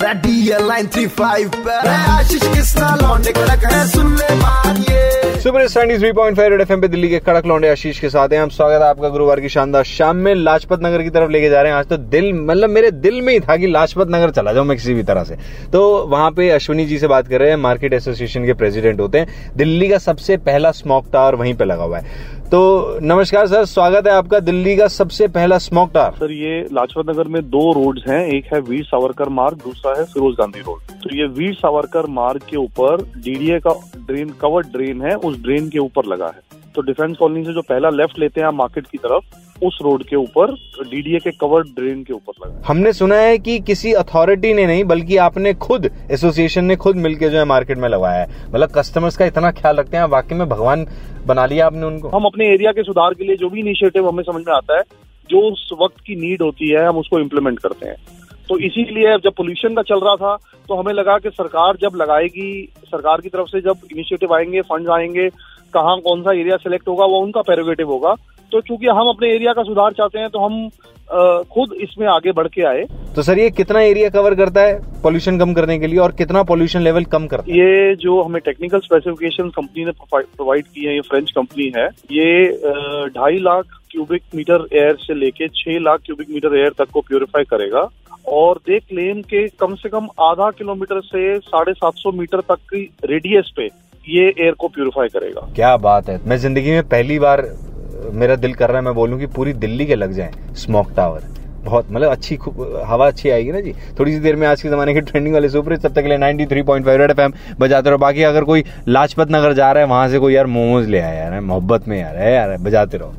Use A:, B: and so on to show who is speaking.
A: Ready? Line three five. I wish DL935 Pe aia și-și chis
B: super standi three point five F पे दिल्ली के कड़क लौंडे आशीष के साथ हैं। हम स्वागत है आपका गुरुवार की शानदार शाम में लाजपत नगर की तरफ़ लेके जा रहे हैं। आज तो दिल मतलब मेरे दिल में ही था कि लाजपत नगर चला जाऊँ मैं किसी भी तरह से। तो वहाँ पे अश्विनी जी से बात कर रहे हैं, मार्केट एसोसिएशन के प्रेसिडेंट होते हैं। दिल्ली का सबसे पहला स्मोक टावर वहीं पे लगा हुआ है। तो नमस्कार सर, स्वागत है आपका दिल्ली का सबसे पहला स्मोक टावर।
C: सर, ये लाजपत नगर में दो रोड्स हैं। एक है वीर सावरकर मार्ग, दूसरा है फिरोज गांधी रोड। तो ये वीर सावरकर मार्ग के ऊपर डीडीए का ड्रेन कवर्ड ड्रेन है उस ड्रेन के ऊपर लगा है। तो डिफेंस कॉलोनी से जो पहला लेफ़्ट लेते हैं मार्केट की तरफ़ उस रोड के ऊपर डीडीए के कवर्ड ड्रेन के ऊपर लगा
B: हमने सुना है कि किसी अथॉरिटी ने नहीं बल्कि आपने खुद एसोसिएशन ने खुद मिलकर जो है मार्केट में लगाया है। मतलब कस्टमर्स का इतना ख्याल रखते हैं वाकई में भगवान बना लिया आपने उनको।
C: हम अपने एरिया के सुधार के लिए जो भी इनिशिएटिव हमें समझ में आता है जो उस वक्त की नीड होती है हम उसको इम्प्लीमेंट करते हैं। तो इसीलिए जब पोल्यूशन का चल रहा था तो हमें लगा कि सरकार जब लगाएगी सरकार की तरफ़ से जब इनिशिएटिव आएँगे फंड आएँगे कहाँ कौन सा एरिया सिलेक्ट होगा वो उनका पेरोगेटिव होगा। तो चूँकि हम अपने एरिया का सुधार चाहते हैं तो हम खुद इसमें आगे बढ़ के आए।
B: तो सर ये कितना एरिया कवर करता है पोल्यूशन कम करने के लिए और कितना पोल्यूशन लेवल कम करता
C: है? ये जो हमें टेक्निकल स्पेसिफिकेशन कंपनी ने प्रोवाइड की है ये फ्रेंच कंपनी है ये ढाई लाख क्यूबिक मीटर एयर से लेके छह लाख क्यूबिक मीटर एयर तक को प्योरीफाई करेगा। और दे क्लेम के कम से कम आधा किलोमीटर से साढ़े सात सौ मीटर तक की रेडियस पे ये एयर को प्यूरिफाई करेगा।
B: क्या बात है। मैं ज़िंदगी में पहली बार मेरा दिल कर रहा है, मैं बोलूँ कि पूरी दिल्ली के लग जाए स्मोक टावर बहुत मतलब अच्छी हवा अच्छी आएगी ना जी। थोड़ी सी देर में आज के जमाने के ट्रेंडिंग वाले सुपर तब तक के लिए 93.5 रेड एफएम बजाते रहो। बाकी अगर कोई लाजपत नगर जा रहा है, वहाँ से कोई यार मोमोज ले आया यार, मोहब्बत में यार, है यार, बजाते रहो।